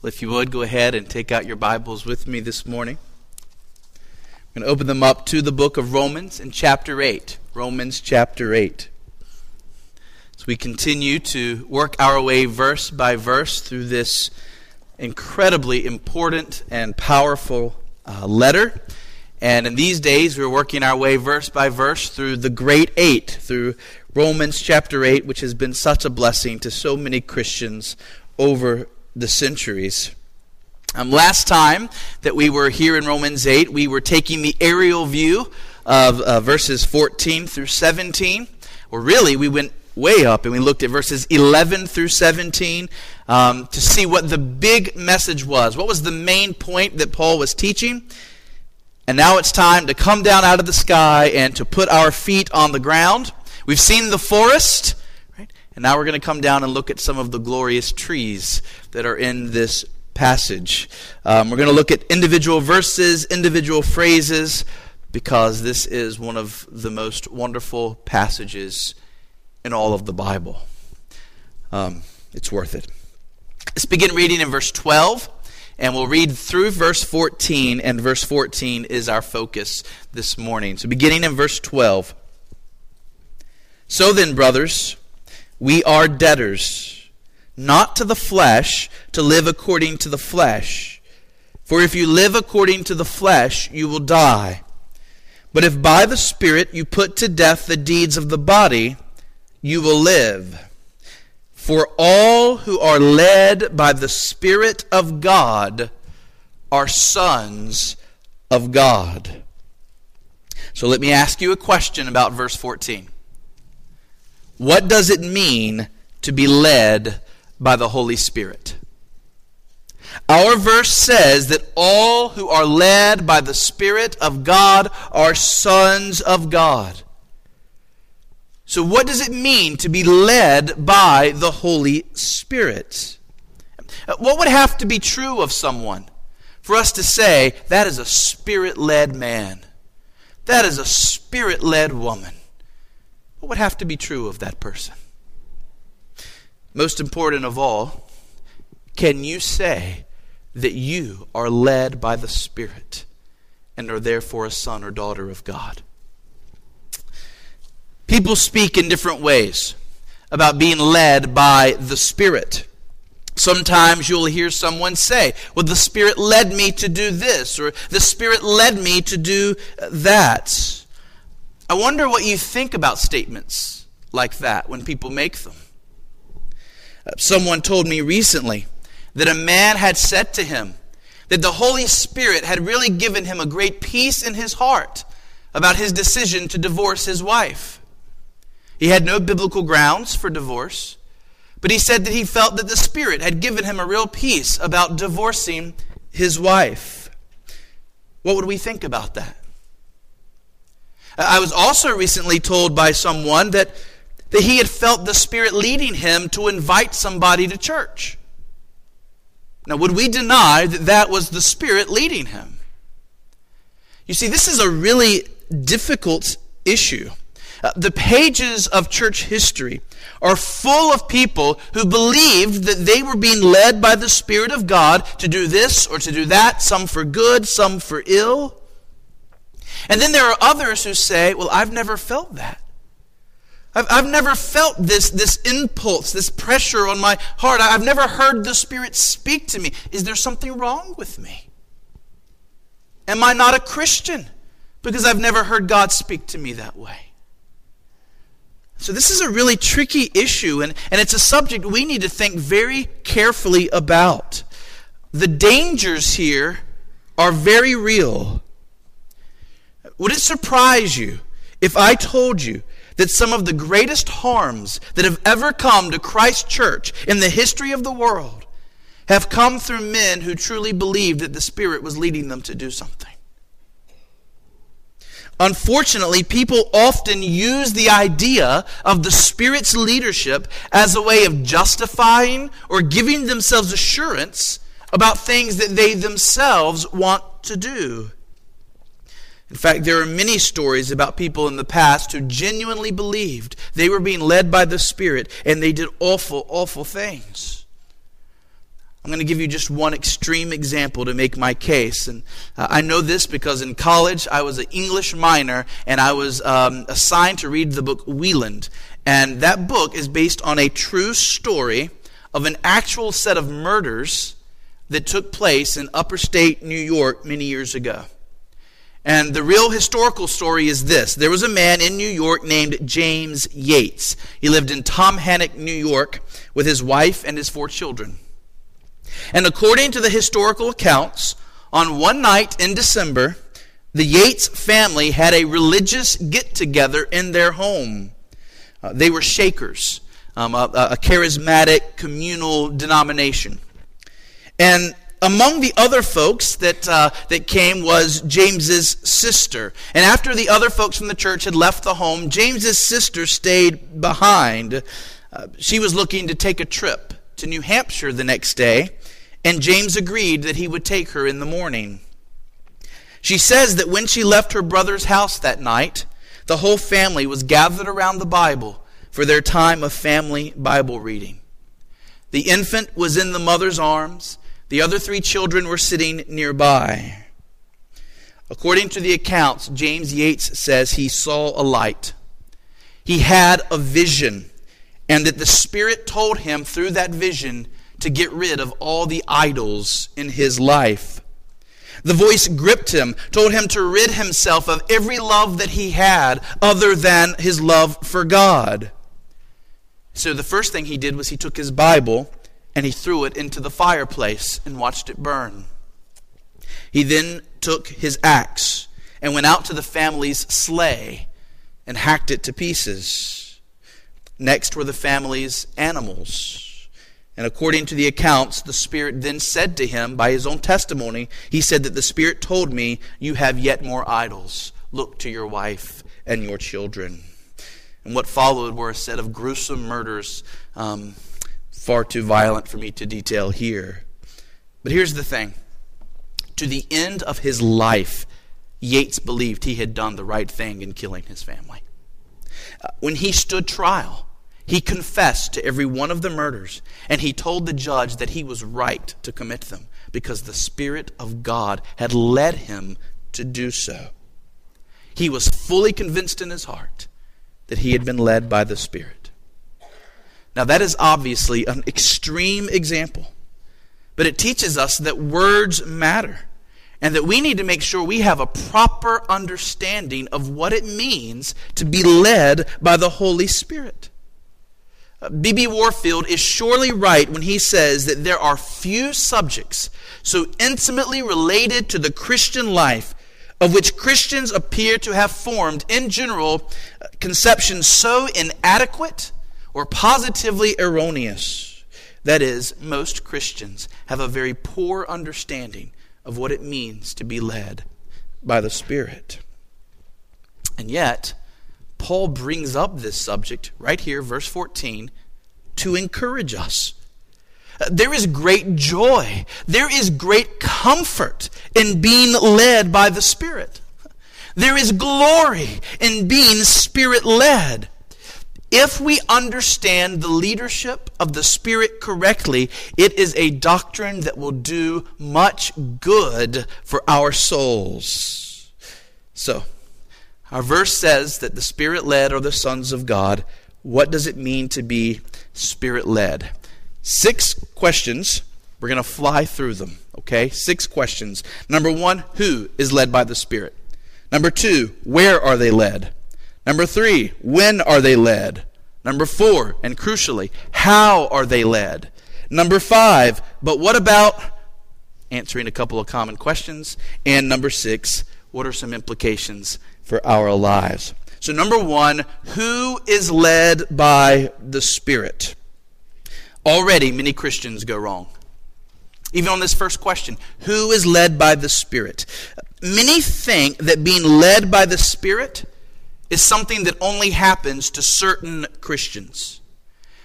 Well, if you would, go ahead and take out your Bibles with me this morning. I'm going to open them up to the book of Romans in chapter 8. Romans chapter 8. As we continue to work our way verse by verse through this incredibly important and powerful uh, letter. And in these days, we're working our way verse by verse through the great eight, through Romans chapter 8, which has been such a blessing to so many Christians over the centuries. Um, last time that we were here in Romans 8, we were taking the aerial view of uh, verses 14 through 17. Or really, we went way up and we looked at verses 11 through 17 um, to see what the big message was. What was the main point that Paul was teaching? And now it's time to come down out of the sky and to put our feet on the ground. We've seen the forest. And now we're going to come down and look at some of the glorious trees that are in this passage. Um, we're going to look at individual verses, individual phrases, because this is one of the most wonderful passages in all of the Bible. Um, it's worth it. Let's begin reading in verse 12, and we'll read through verse 14, and verse 14 is our focus this morning. So, beginning in verse 12. So then, brothers, we are debtors, not to the flesh, to live according to the flesh. For if you live according to the flesh, you will die. But if by the Spirit you put to death the deeds of the body, you will live. For all who are led by the Spirit of God are sons of God. So let me ask you a question about verse 14. What does it mean to be led by the Holy Spirit? Our verse says that all who are led by the Spirit of God are sons of God. So, what does it mean to be led by the Holy Spirit? What would have to be true of someone for us to say that is a spirit led man? That is a spirit led woman? What would have to be true of that person? Most important of all, can you say that you are led by the Spirit and are therefore a son or daughter of God? People speak in different ways about being led by the Spirit. Sometimes you'll hear someone say, Well, the Spirit led me to do this, or the Spirit led me to do uh, that. I wonder what you think about statements like that when people make them. Uh, someone told me recently that a man had said to him that the Holy Spirit had really given him a great peace in his heart about his decision to divorce his wife. He had no biblical grounds for divorce, but he said that he felt that the Spirit had given him a real peace about divorcing his wife. What would we think about that? I was also recently told by someone that, that he had felt the Spirit leading him to invite somebody to church. Now, would we deny that that was the Spirit leading him? You see, this is a really difficult issue. Uh, the pages of church history are full of people who believed that they were being led by the Spirit of God to do this or to do that, some for good, some for ill. And then there are others who say, Well, I've never felt that. I've, I've never felt this, this impulse, this pressure on my heart. I've never heard the Spirit speak to me. Is there something wrong with me? Am I not a Christian because I've never heard God speak to me that way? So, this is a really tricky issue, and, and it's a subject we need to think very carefully about. The dangers here are very real. Would it surprise you if I told you that some of the greatest harms that have ever come to Christ Church in the history of the world have come through men who truly believed that the Spirit was leading them to do something? Unfortunately, people often use the idea of the Spirit's leadership as a way of justifying or giving themselves assurance about things that they themselves want to do. In fact, there are many stories about people in the past who genuinely believed they were being led by the Spirit and they did awful, awful things. I'm going to give you just one extreme example to make my case. And uh, I know this because in college I was an English minor and I was um, assigned to read the book Wieland. And that book is based on a true story of an actual set of murders that took place in upper state New York many years ago. And the real historical story is this there was a man in New York named James Yates. He lived in Tomhannock, New York, with his wife and his four children. And according to the historical accounts, on one night in December, the Yates family had a religious get together in their home. Uh, they were Shakers, um, a, a charismatic communal denomination. And among the other folks that, uh, that came was James's sister. And after the other folks from the church had left the home, James's sister stayed behind. Uh, she was looking to take a trip to New Hampshire the next day and James agreed that he would take her in the morning. She says that when she left her brother's house that night, the whole family was gathered around the Bible for their time of family Bible reading. The infant was in the mother's arms, the other three children were sitting nearby. According to the accounts, James Yates says he saw a light. He had a vision, and that the Spirit told him through that vision to get rid of all the idols in his life. The voice gripped him, told him to rid himself of every love that he had other than his love for God. So the first thing he did was he took his Bible and he threw it into the fireplace and watched it burn. He then took his axe and went out to the family's sleigh and hacked it to pieces. Next were the family's animals. And according to the accounts, the Spirit then said to him, by his own testimony, he said that the Spirit told me, You have yet more idols. Look to your wife and your children. And what followed were a set of gruesome murders, um, far too violent for me to detail here. But here's the thing to the end of his life, Yates believed he had done the right thing in killing his family. Uh, when he stood trial, he confessed to every one of the murders, and he told the judge that he was right to commit them because the Spirit of God had led him to do so. He was fully convinced in his heart that he had been led by the Spirit. Now, that is obviously an extreme example, but it teaches us that words matter and that we need to make sure we have a proper understanding of what it means to be led by the Holy Spirit. Uh, B.B. Warfield is surely right when he says that there are few subjects so intimately related to the Christian life of which Christians appear to have formed, in general, uh, conceptions so inadequate or positively erroneous. That is, most Christians have a very poor understanding of what it means to be led by the Spirit. And yet, Paul brings up this subject right here, verse 14, to encourage us. Uh, there is great joy, there is great comfort in being led by the Spirit. There is glory in being Spirit led. If we understand the leadership of the Spirit correctly, it is a doctrine that will do much good for our souls. So, our verse says that the Spirit led are the sons of God. What does it mean to be Spirit led? Six questions. We're going to fly through them, okay? Six questions. Number one, who is led by the Spirit? Number two, where are they led? Number three, when are they led? Number four, and crucially, how are they led? Number five, but what about answering a couple of common questions? And number six, what are some implications for our lives. So, number one, who is led by the Spirit? Already, many Christians go wrong. Even on this first question, who is led by the Spirit? Many think that being led by the Spirit is something that only happens to certain Christians.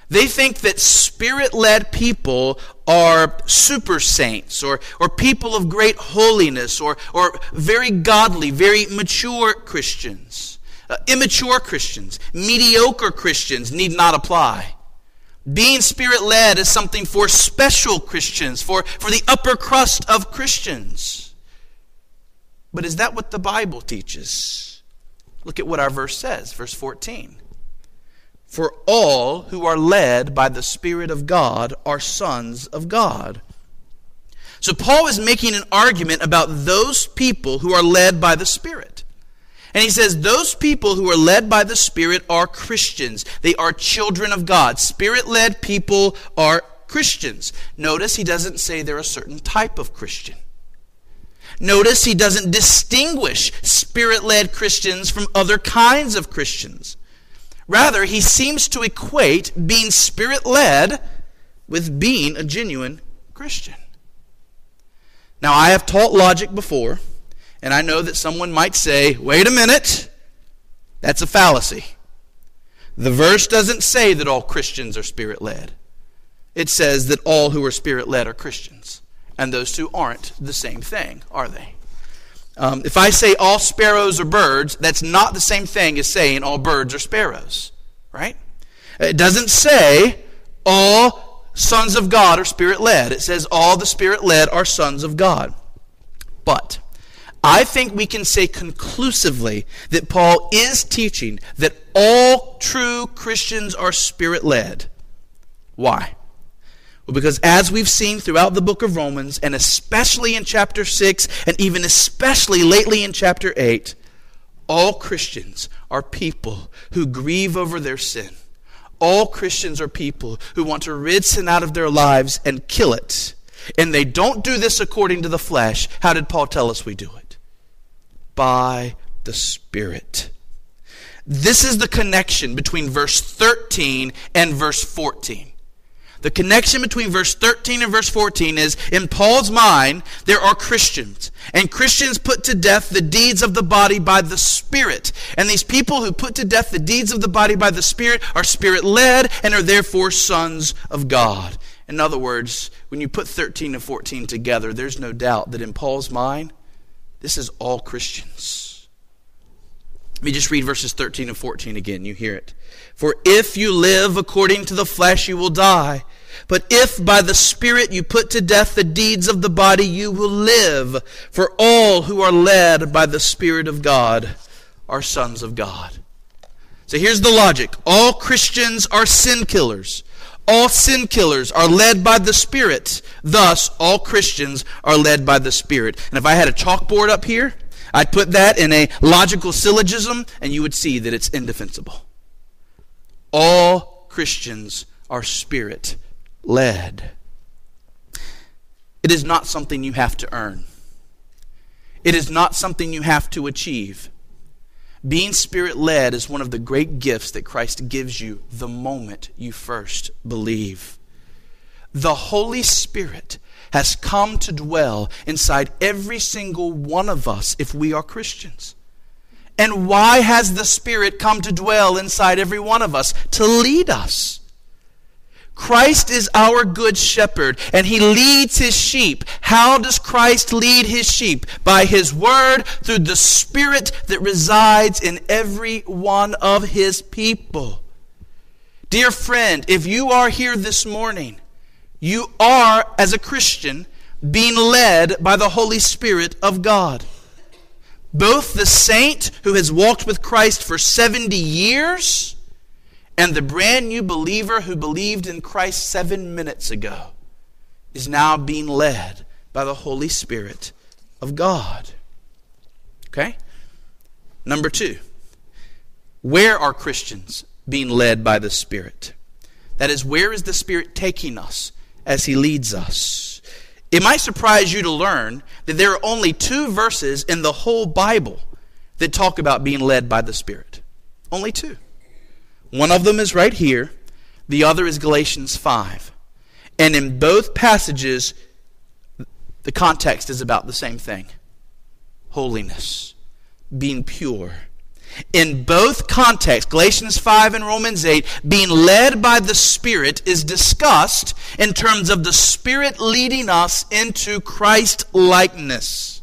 They think that spirit led people are super saints or, or people of great holiness or, or very godly, very mature Christians. Uh, immature Christians, mediocre Christians need not apply. Being spirit led is something for special Christians, for, for the upper crust of Christians. But is that what the Bible teaches? Look at what our verse says, verse 14. For all who are led by the Spirit of God are sons of God. So Paul is making an argument about those people who are led by the Spirit. And he says those people who are led by the Spirit are Christians. They are children of God. Spirit led people are Christians. Notice he doesn't say they're a certain type of Christian. Notice he doesn't distinguish spirit led Christians from other kinds of Christians. Rather, he seems to equate being spirit led with being a genuine Christian. Now, I have taught logic before, and I know that someone might say, wait a minute, that's a fallacy. The verse doesn't say that all Christians are spirit led, it says that all who are spirit led are Christians. And those two aren't the same thing, are they? Um, if I say all sparrows are birds, that's not the same thing as saying all birds are sparrows, right? It doesn't say all sons of God are spirit led. It says all the spirit led are sons of God. But I think we can say conclusively that Paul is teaching that all true Christians are spirit led. Why? Well, because as we've seen throughout the book of Romans, and especially in chapter 6, and even especially lately in chapter 8, all Christians are people who grieve over their sin all Christians are people who want to rid sin out of their lives and kill it. And they don't do this according to the flesh. How did Paul tell us we do it? By the Spirit. This is the connection between verse 13 and verse 14. The connection between verse 13 and verse 14 is in Paul's mind, there are Christians. And Christians put to death the deeds of the body by the Spirit. And these people who put to death the deeds of the body by the Spirit are Spirit led and are therefore sons of God. In other words, when you put 13 and 14 together, there's no doubt that in Paul's mind, this is all Christians. Let me just read verses 13 and 14 again. You hear it. For if you live according to the flesh, you will die. But if by the Spirit you put to death the deeds of the body, you will live. For all who are led by the Spirit of God are sons of God. So here's the logic all Christians are sin killers. All sin killers are led by the Spirit. Thus, all Christians are led by the Spirit. And if I had a chalkboard up here, I'd put that in a logical syllogism, and you would see that it's indefensible. All Christians are spirit led. It is not something you have to earn. It is not something you have to achieve. Being spirit led is one of the great gifts that Christ gives you the moment you first believe. The Holy Spirit has come to dwell inside every single one of us if we are Christians. And why has the Spirit come to dwell inside every one of us? To lead us. Christ is our good shepherd, and he leads his sheep. How does Christ lead his sheep? By his word, through the Spirit that resides in every one of his people. Dear friend, if you are here this morning, you are, as a Christian, being led by the Holy Spirit of God both the saint who has walked with Christ for 70 years and the brand new believer who believed in Christ seven minutes ago is now being led by the Holy Spirit of God. Okay? Number two, where are Christians being led by the Spirit? That is, where is the Spirit taking us as He leads us? It might surprise you to learn that there are only two verses in the whole Bible that talk about being led by the Spirit. Only two. One of them is right here, the other is Galatians 5. And in both passages, the context is about the same thing holiness, being pure in both contexts, Galatians 5 and Romans 8, being led by the Spirit is discussed in terms of the Spirit leading us into Christ likeness.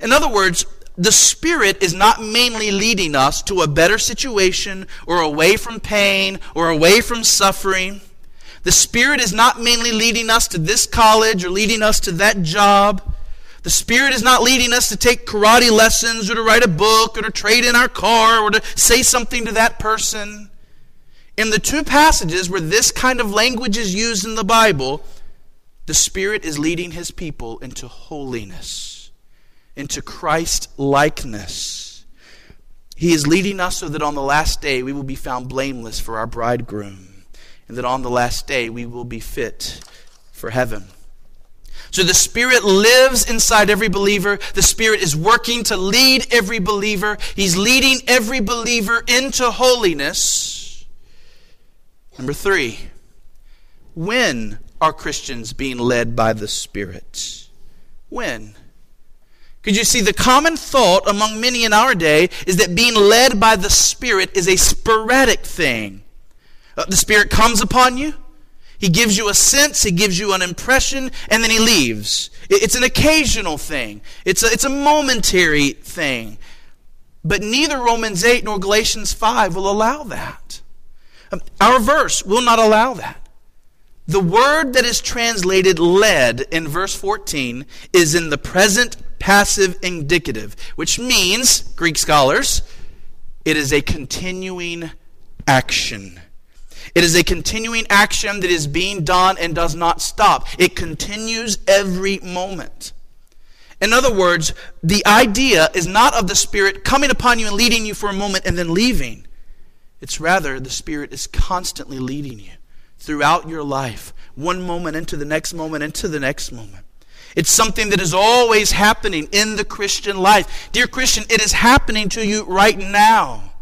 In other words, the Spirit is not mainly leading us to a better situation or away from pain or away from suffering. The Spirit is not mainly leading us to this college or leading us to that job. The Spirit is not leading us to take karate lessons or to write a book or to trade in our car or to say something to that person. In the two passages where this kind of language is used in the Bible, the Spirit is leading His people into holiness, into Christ likeness. He is leading us so that on the last day we will be found blameless for our bridegroom and that on the last day we will be fit for heaven. So the Spirit lives inside every believer. The Spirit is working to lead every believer. He's leading every believer into holiness. Number three, when are Christians being led by the Spirit? When? Could you see the common thought among many in our day is that being led by the Spirit is a sporadic thing. Uh, the Spirit comes upon you. He gives you a sense, he gives you an impression, and then he leaves. It's an occasional thing, it's a, it's a momentary thing. But neither Romans 8 nor Galatians 5 will allow that. Um, our verse will not allow that. The word that is translated led in verse 14 is in the present passive indicative, which means, Greek scholars, it is a continuing action. It is a continuing action that is being done and does not stop. It continues every moment. In other words, the idea is not of the Spirit coming upon you and leading you for a moment and then leaving. It's rather the Spirit is constantly leading you throughout your life, one moment into the next moment, into the next moment. It's something that is always happening in the Christian life. Dear Christian, it is happening to you right now.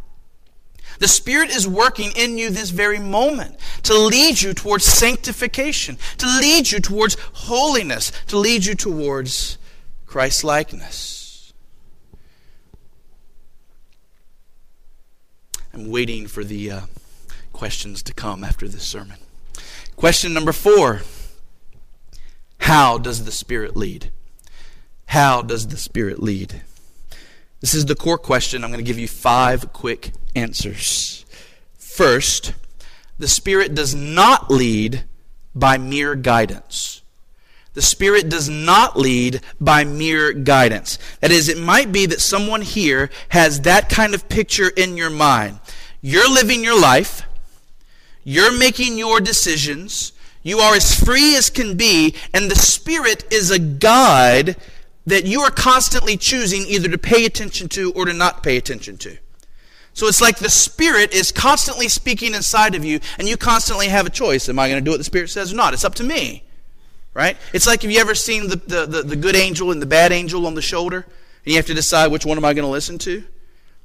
The Spirit is working in you this very moment to lead you towards sanctification, to lead you towards holiness, to lead you towards Christ likeness. I'm waiting for the uh, questions to come after this sermon. Question number four How does the Spirit lead? How does the Spirit lead? This is the core question. I'm going to give you five quick answers. First, the Spirit does not lead by mere guidance. The Spirit does not lead by mere guidance. That is, it might be that someone here has that kind of picture in your mind. You're living your life, you're making your decisions, you are as free as can be, and the Spirit is a guide that you are constantly choosing either to pay attention to or to not pay attention to. So it's like the Spirit is constantly speaking inside of you, and you constantly have a choice. Am I going to do what the Spirit says or not? It's up to me. Right? It's like have you ever seen the, the, the, the good angel and the bad angel on the shoulder, and you have to decide which one am I going to listen to?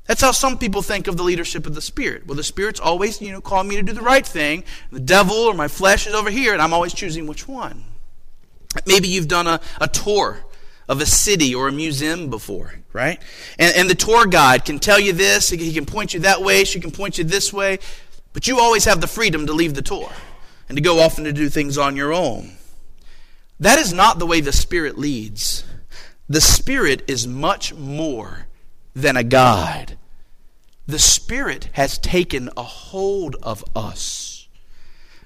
That's how some people think of the leadership of the Spirit. Well, the Spirit's always, you know, calling me to do the right thing. The devil or my flesh is over here, and I'm always choosing which one. Maybe you've done a, a tour of a city or a museum before, right? And, and the tour guide can tell you this, he can point you that way, she can point you this way, but you always have the freedom to leave the tour and to go off and to do things on your own. That is not the way the Spirit leads. The Spirit is much more than a guide. The Spirit has taken a hold of us.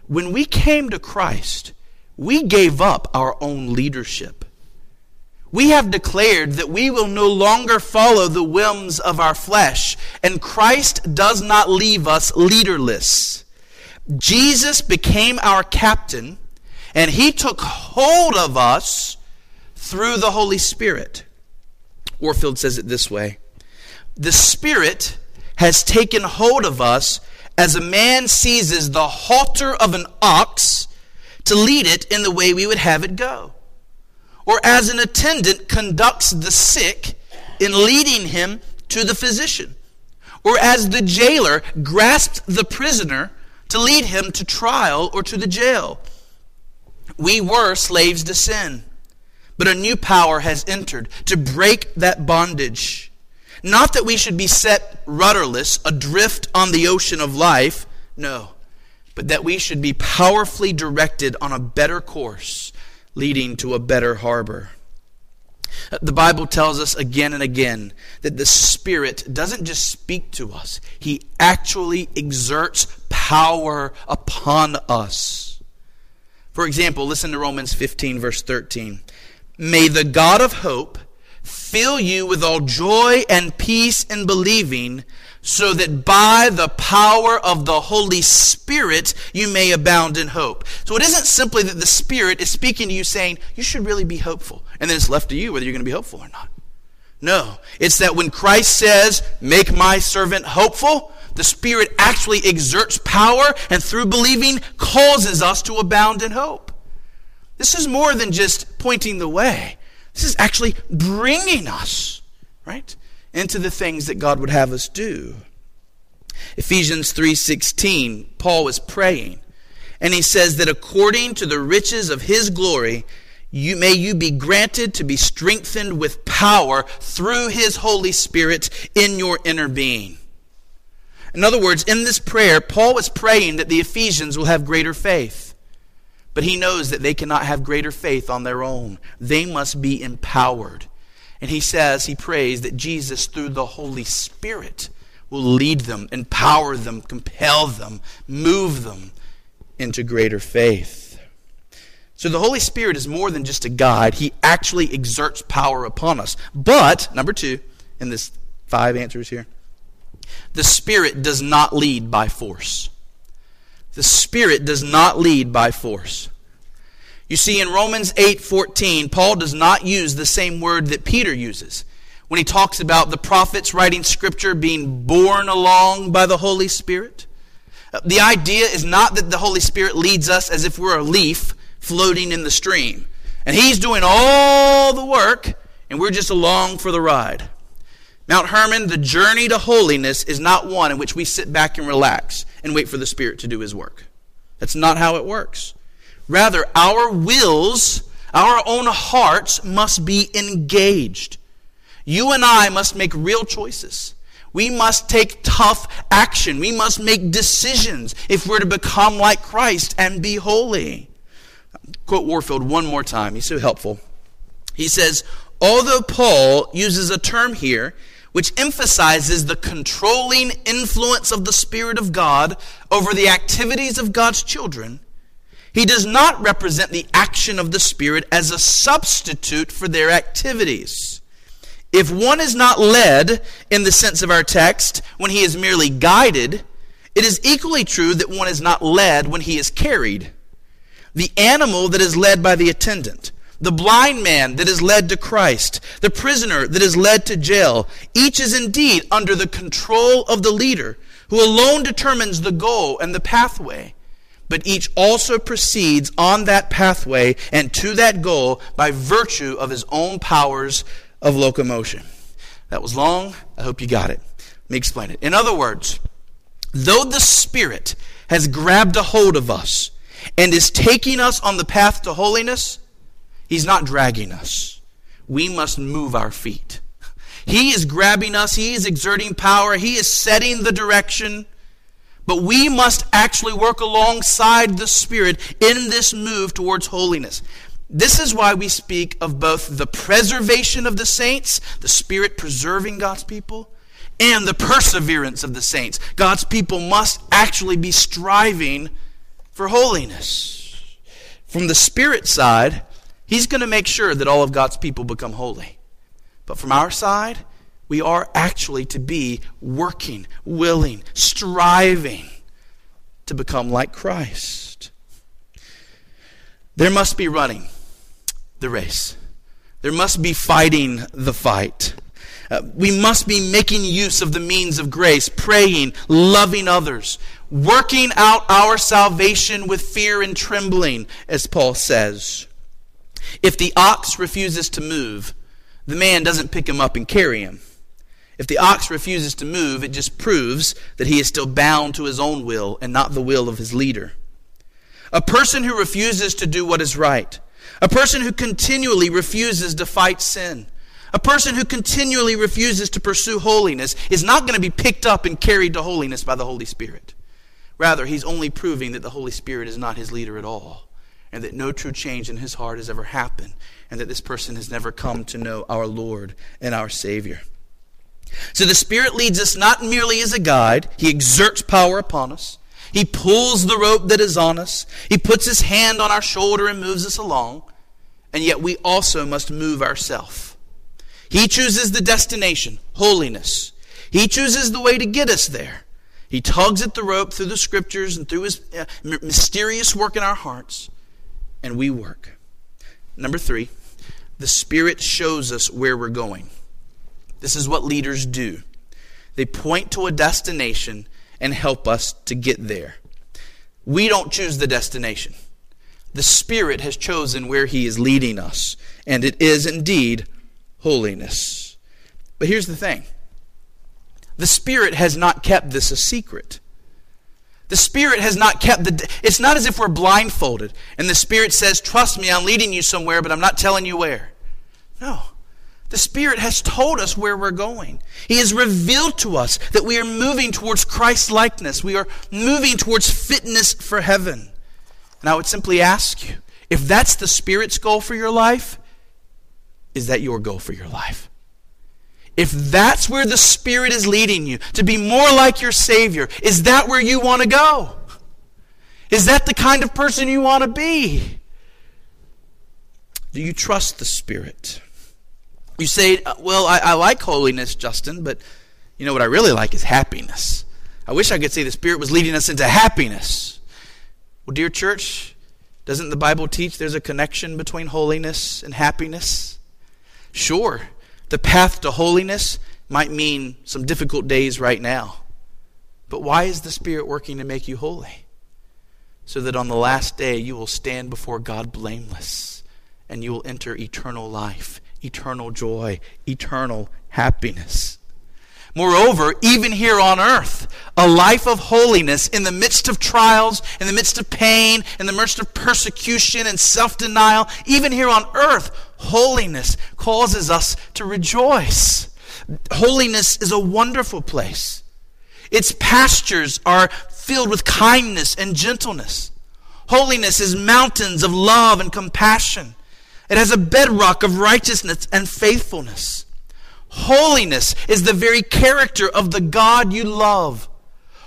When we came to Christ, we gave up our own leadership we have declared that we will no longer follow the whims of our flesh, and Christ does not leave us leaderless. Jesus became our captain, and he took hold of us through the Holy Spirit. Warfield says it this way The Spirit has taken hold of us as a man seizes the halter of an ox to lead it in the way we would have it go or as an attendant conducts the sick in leading him to the physician, or as the jailer grasps the prisoner to lead him to trial or to the jail. We were slaves to sin, but a new power has entered to break that bondage. Not that we should be set rudderless, adrift on the ocean of life, no, but that we should be powerfully directed on a better course leading to a better harbor. Uh, the Bible tells us again and again that the Spirit doesn't just speak to us, He actually exerts power upon us. For example, listen to Romans 15, verse 13. May the God of hope fill you with all joy and peace in believing, so that by the power of the Holy Spirit you may abound in hope. So it isn't simply that the Spirit is speaking to you saying, you should really be hopeful. And then it's left to you whether you're going to be hopeful or not. No, it's that when Christ says, make my servant hopeful, the Spirit actually exerts power and through believing causes us to abound in hope. This is more than just pointing the way. This is actually bringing us, right, into the things that God would have us do. Ephesians 3:16, Paul was praying, and he says that according to the riches of his glory, you may you be granted to be strengthened with power through his Holy Spirit in your inner being. In other words, in this prayer, Paul was praying that the Ephesians will have greater faith. But he knows that they cannot have greater faith on their own. They must be empowered. And he says, he prays that Jesus, through the Holy Spirit, will lead them, empower them, compel them, move them into greater faith. So the Holy Spirit is more than just a guide, He actually exerts power upon us. But, number two, in this five answers here, the Spirit does not lead by force. The Spirit does not lead by force. You see, in Romans 8:14, Paul does not use the same word that Peter uses when he talks about the prophets writing scripture being borne along by the Holy Spirit. The idea is not that the Holy Spirit leads us as if we're a leaf floating in the stream. And he's doing all the work, and we're just along for the ride. Mount Hermon, the journey to holiness is not one in which we sit back and relax and wait for the Spirit to do His work. That's not how it works. Rather, our wills, our own hearts must be engaged. You and I must make real choices. We must take tough action. We must make decisions if we're to become like Christ and be holy. Quote Warfield one more time. He's so helpful. He says, although Paul uses a term here which emphasizes the controlling influence of the Spirit of God over the activities of God's children, he does not represent the action of the Spirit as a substitute for their activities. If one is not led in the sense of our text when he is merely guided, it is equally true that one is not led when he is carried. The animal that is led by the attendant the blind man that is led to Christ, the prisoner that is led to jail. Each is indeed under the control of the leader, who alone determines the goal and the pathway. But each also proceeds on that pathway and to that goal by virtue of his own powers of locomotion. That was long. I hope you got it. Let me explain it. In other words, though the Spirit has grabbed a hold of us and is taking us on the path to holiness, He's not dragging us. We must move our feet. He is grabbing us, He is exerting power, He is setting the direction. But we must actually work alongside the Spirit in this move towards holiness. This is why we speak of both the preservation of the saints, the Spirit preserving God's people, and the perseverance of the saints. God's people must actually be striving for holiness. From the Spirit side, He's going to make sure that all of God's people become holy. But from our side, we are actually to be working, willing, striving to become like Christ. There must be running the race. There must be fighting the fight. Uh, we must be making use of the means of grace, praying, loving others, working out our salvation with fear and trembling, as Paul says. If the ox refuses to move, the man doesn't pick him up and carry him. If the ox refuses to move, it just proves that he is still bound to his own will and not the will of his leader. A person who refuses to do what is right, a person who continually refuses to fight sin, a person who continually refuses to pursue holiness is not going to be picked up and carried to holiness by the Holy Spirit. Rather, he's only proving that the Holy Spirit is not his leader at all and that no true change in his heart has ever happened, and that this person has never come to know our Lord and our Savior. So the Spirit leads us not merely as a guide, He exerts power upon us. He pulls the rope that is on us. He puts His hand on our shoulder and moves us along. And yet we also must move ourselves. He chooses the destination, holiness. He chooses the way to get us there. He tugs at the rope through the scriptures and through His uh, mysterious work in our hearts, and we work. Number three, the Spirit shows us where we're going. This is what leaders do they point to a destination and help us to get there. We don't choose the destination. The Spirit has chosen where He is leading us, and it is indeed holiness. But here's the thing the Spirit has not kept this a secret. The Spirit has not kept the. It's not as if we're blindfolded and the Spirit says, Trust me, I'm leading you somewhere, but I'm not telling you where. No. The Spirit has told us where we're going. He has revealed to us that we are moving towards Christ likeness. We are moving towards fitness for heaven. And I would simply ask you if that's the Spirit's goal for your life, is that your goal for your life? If that's where the Spirit is leading you, to be more like your Savior, is that where you want to go? Is that the kind of person you want to be? Do you trust the Spirit? You say, uh, well, I, I like holiness, Justin, but you know what I really like is happiness. I wish I could say the Spirit was leading us into happiness. Well, dear church, doesn't the Bible teach there's a connection between holiness and happiness? Sure, the path to holiness might mean some difficult days right now. But why is the Spirit working to make you holy? So that on the last day you will stand before God blameless and you will enter eternal life eternal joy, eternal happiness. Moreover, even here on earth, a life of holiness in the midst of trials, in the midst of pain, in the midst of persecution and self denial, even here on earth, holiness causes us to rejoice. Holiness is a wonderful place. Its pastures are filled with kindness and gentleness. Holiness is mountains of love and compassion. It has a bedrock of righteousness and faithfulness. Holiness is the very character of the God you love.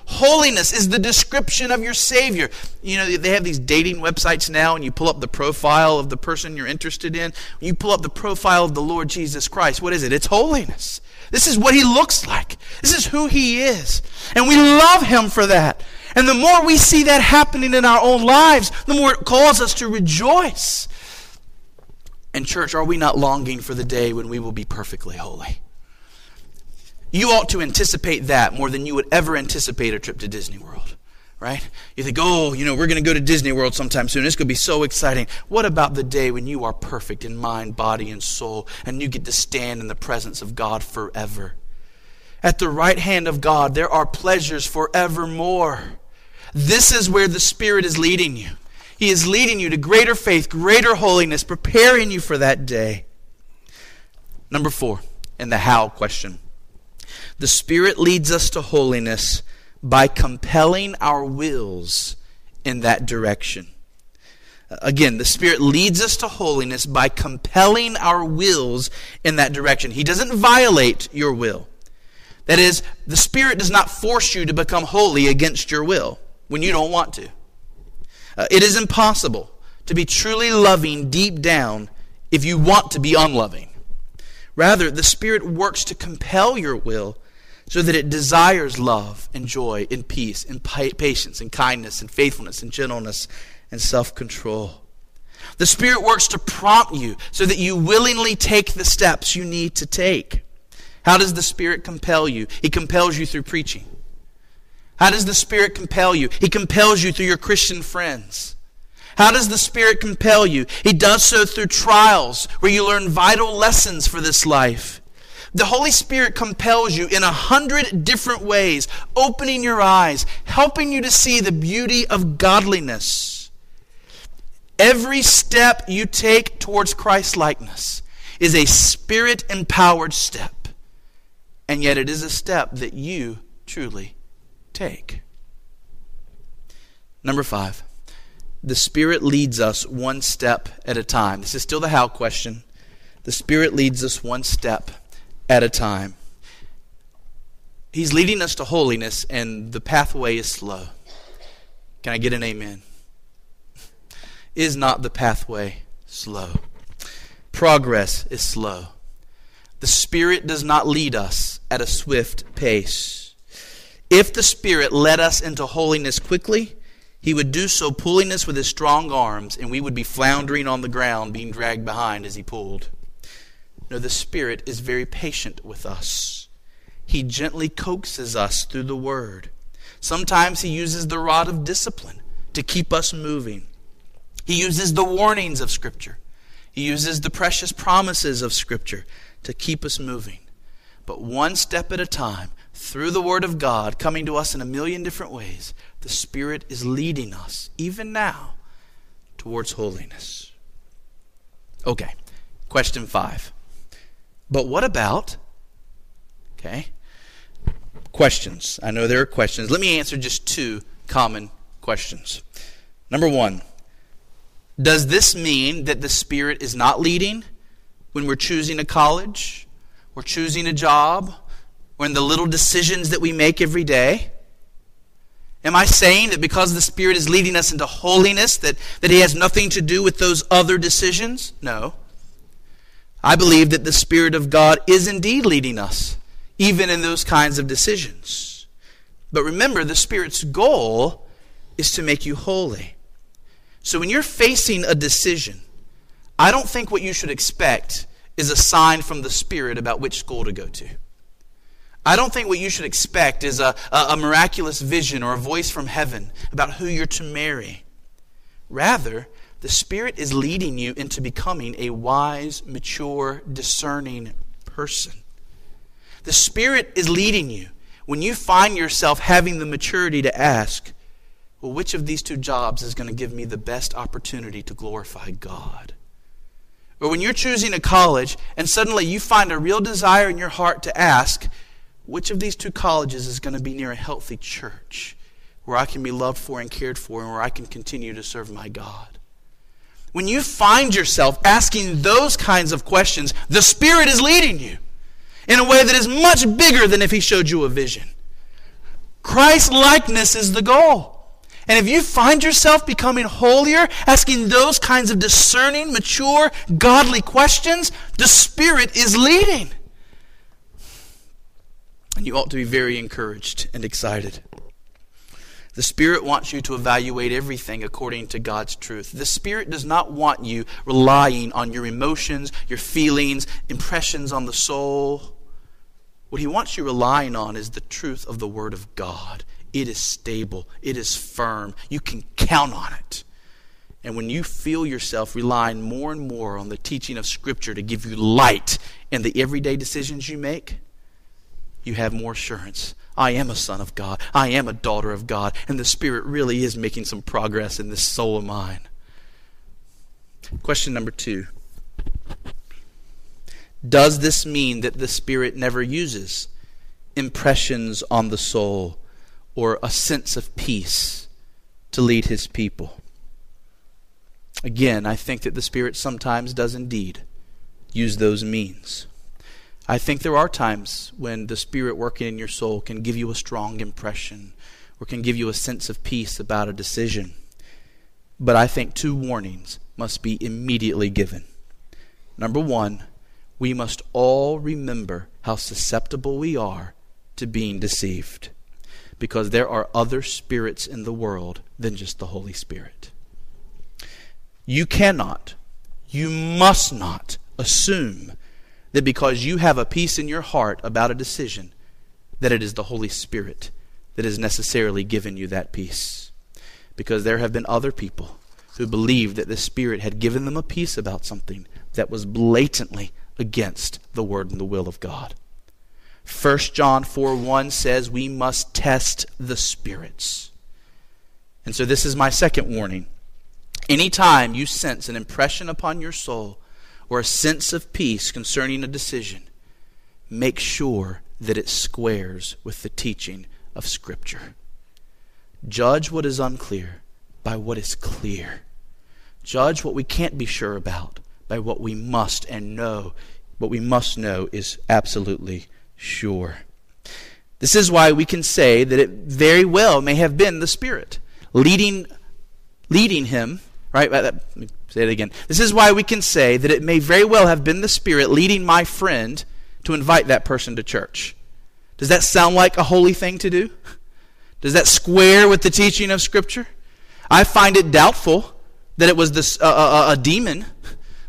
Holiness is the description of your Savior. You know, they have these dating websites now, and you pull up the profile of the person you're interested in. You pull up the profile of the Lord Jesus Christ. What is it? It's holiness. This is what He looks like. This is who He is. And we love Him for that. And the more we see that happening in our own lives, the more it calls us to rejoice. And, church, are we not longing for the day when we will be perfectly holy? You ought to anticipate that more than you would ever anticipate a trip to Disney World, right? You think, oh, you know, we're going to go to Disney World sometime soon. It's going to be so exciting. What about the day when you are perfect in mind, body, and soul, and you get to stand in the presence of God forever? At the right hand of God, there are pleasures forevermore. This is where the Spirit is leading you. He is leading you to greater faith, greater holiness, preparing you for that day. Number four, and the how question. The Spirit leads us to holiness by compelling our wills in that direction. Again, the Spirit leads us to holiness by compelling our wills in that direction. He doesn't violate your will. That is, the Spirit does not force you to become holy against your will when you don't want to. Uh, it is impossible to be truly loving deep down if you want to be unloving. Rather, the Spirit works to compel your will so that it desires love and joy and peace and patience and kindness and faithfulness and gentleness and self control. The Spirit works to prompt you so that you willingly take the steps you need to take. How does the Spirit compel you? He compels you through preaching. How does the Spirit compel you? He compels you through your Christian friends. How does the Spirit compel you? He does so through trials where you learn vital lessons for this life. The Holy Spirit compels you in a hundred different ways, opening your eyes, helping you to see the beauty of godliness. Every step you take towards Christ likeness is a spirit empowered step. And yet it is a step that you truly take. Number five, the Spirit leads us one step at a time. This is still the how question. The Spirit leads us one step at a time. He's leading us to holiness, and the pathway is slow. Can I get an amen? Is not the pathway slow? Progress is slow. The Spirit does not lead us at a swift pace. If the Spirit led us into holiness quickly, he would do so pulling us with his strong arms, and we would be floundering on the ground, being dragged behind as he pulled. No, the Spirit is very patient with us. He gently coaxes us through the Word. Sometimes He uses the rod of discipline to keep us moving. He uses the warnings of Scripture. He uses the precious promises of Scripture to keep us moving. But one step at a time, through the Word of God, coming to us in a million different ways, the Spirit is leading us, even now, towards holiness. Okay, question five. But what about, okay, questions. I know there are questions. Let me answer just two common questions. Number one Does this mean that the Spirit is not leading when we're choosing a college, or choosing a job, or in the little decisions that we make every day? Am I saying that because the Spirit is leading us into holiness, that, that He has nothing to do with those other decisions? No. I believe that the Spirit of God is indeed leading us even in those kinds of decisions. But remember, the Spirit's goal is to make you holy. So when you're facing a decision, I don't think what you should expect is a sign from the Spirit about which school to go to. I don't think what you should expect is a, a, a, miraculous vision or a voice from heaven about who you're to marry. Rather, the Spirit is leading you into becoming a wise, mature, discerning person. The Spirit is leading you. When you find yourself having the maturity to ask, well, which of these two jobs is going to give me the best opportunity to glorify God? Or when you're choosing a college and suddenly you find a real desire in your heart to ask, which of these two colleges is going to be near a healthy church where I can be loved for and cared for and where I can continue to serve my God? When you find yourself asking those kinds of questions, the Spirit is leading you in a way that is much bigger than if he showed you a vision. Christ likeness is the goal. And if you find yourself becoming holier, asking those kinds of discerning, mature, godly questions, the Spirit is leading. And you ought to be very encouraged and excited. The Spirit wants you to evaluate everything according to God's truth. The Spirit does not want you relying on your emotions, your feelings, impressions on the soul. What he wants you relying on is the truth of the Word of God. It is stable, it is firm. You can count on it. And when you feel yourself relying more and more on the teaching of Scripture to give you light in the everyday decisions you make, you have more assurance. I am a son of God. I am a daughter of God. And the Spirit really is making some progress in this soul of mine. Question number two does this mean that the Spirit never uses impressions on the soul or a sense of peace to lead His people? Again, I think that the Spirit sometimes does indeed use those means. I think there are times when the Spirit working in your soul can give you a strong impression or can give you a sense of peace about a decision. But I think two warnings must be immediately given. Number one, we must all remember how susceptible we are to being deceived. Because there are other spirits in the world than just the Holy Spirit. You cannot, you must not assume that because you have a peace in your heart about a decision, that it is the Holy Spirit that has necessarily given you that peace. Because there have been other people who believed that the Spirit had given them a peace about something that was blatantly against the word and the will of God. 1 John 4 1 says we must test the spirits. And so this is my second warning. Anytime you sense an impression upon your soul or a sense of peace concerning a decision, make sure that it squares with the teaching of Scripture. Judge what is unclear by what is clear. Judge what we can't be sure about by what we must and know. What we must know is absolutely sure. This is why we can say that it very well may have been the Spirit leading, leading him, right? Say it again. This is why we can say that it may very well have been the Spirit leading my friend to invite that person to church. Does that sound like a holy thing to do? Does that square with the teaching of Scripture? I find it doubtful that it was this, uh, a demon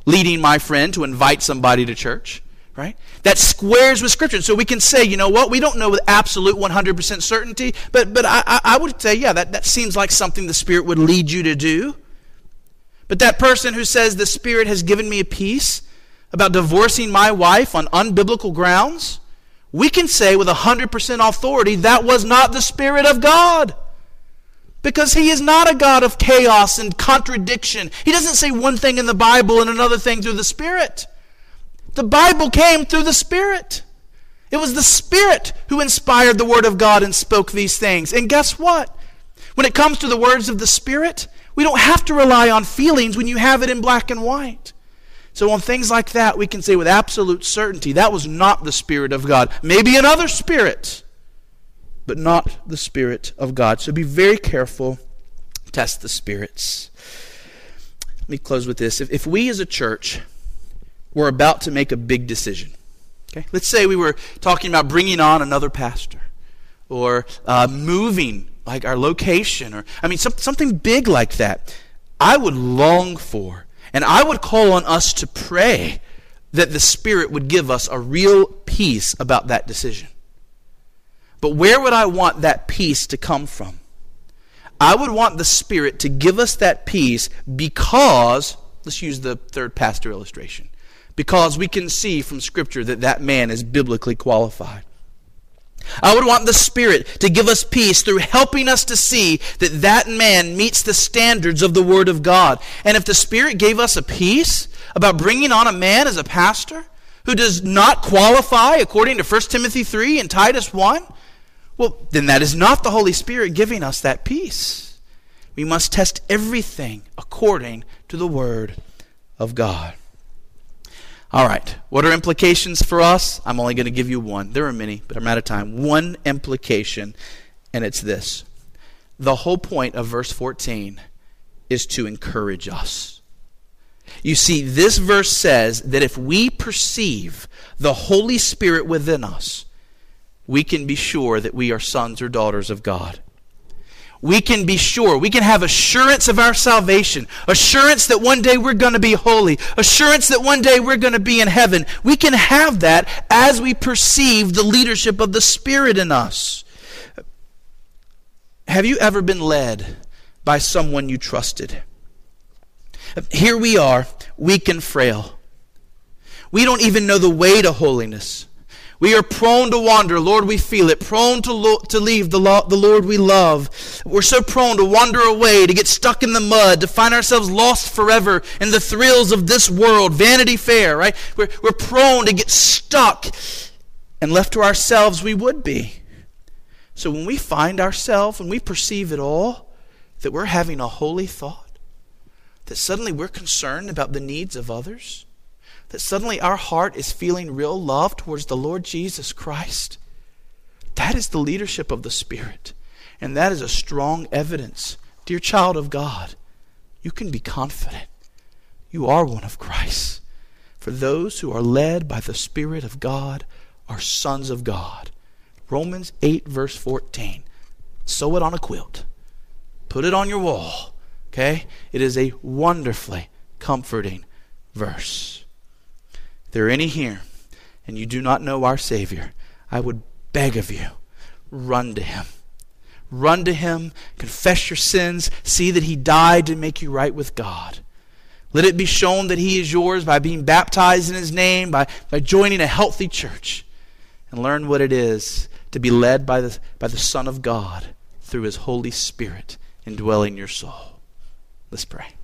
leading my friend to invite somebody to church right? That squares with Scripture. So we can say, you know what, we don't know with absolute 100% certainty, but, but I, I would say, yeah, that, that seems like something the Spirit would lead you to do. But that person who says the Spirit has given me a peace about divorcing my wife on unbiblical grounds, we can say with 100% authority that was not the Spirit of God. Because he is not a God of chaos and contradiction. He doesn't say one thing in the Bible and another thing through the Spirit. The Bible came through the Spirit. It was the Spirit who inspired the Word of God and spoke these things. And guess what? When it comes to the words of the Spirit, we don't have to rely on feelings when you have it in black and white. So, on things like that, we can say with absolute certainty that was not the Spirit of God. Maybe another Spirit, but not the Spirit of God. So, be very careful. Test the spirits. Let me close with this. If, if we as a church we're about to make a big decision. Okay? Let's say we were talking about bringing on another pastor or uh, moving like our location or I mean some, something big like that. I would long for and I would call on us to pray that the Spirit would give us a real peace about that decision. But where would I want that peace to come from? I would want the Spirit to give us that peace because, let's use the third pastor illustration because we can see from Scripture that that man is biblically qualified. I would want the Spirit to give us peace through helping us to see that that man meets the standards of the Word of God. And if the Spirit gave us a peace about bringing on a man as a pastor who does not qualify according to 1 Timothy 3 and Titus 1, well, then that is not the Holy Spirit giving us that peace. We must test everything according to the Word of God. All right. What are implications for us? I'm only going to give you one. There are many, but I'm out of time. One implication, and it's this. The whole point of verse 14 is to encourage us. You see, this verse says that if we perceive the Holy Spirit within us, we can be sure that we are sons or daughters of God we can be sure. We can have assurance of our salvation, assurance that one day we're going to be holy, assurance that one day we're going to be in heaven. We can have that as we perceive the leadership of the Spirit in us. Have you ever been led by someone you trusted? Here we are, weak and frail. We don't even know the way to holiness. We are prone to wander. Lord, we feel it. Prone to, lo- to leave the, lo- the Lord we love. We're so prone to wander away, to get stuck in the mud, to find ourselves lost forever in the thrills of this world, Vanity Fair, right? We're, we're prone to get stuck. And left to ourselves, we would be. So when we find ourselves, when we perceive it all, that we're having a holy thought, that suddenly we're concerned about the needs of others, that suddenly our heart is feeling real love towards the Lord Jesus Christ. That is the leadership of the Spirit. And that is a strong evidence. Dear child of God, you can be confident. You are one of Christ. For those who are led by the Spirit of God are sons of God. Romans 8, verse 14. Sew it on a quilt, put it on your wall. Okay? It is a wonderfully comforting verse there are any here and you do not know our Savior, I would beg of you, run to Him. Run to Him, confess your sins, see that He died to make you right with God. Let it be shown that He is yours by being baptized in His name, by, by joining a healthy church, and learn what it is to be led by the, by the Son of God through His Holy Spirit indwelling your soul. Let's pray.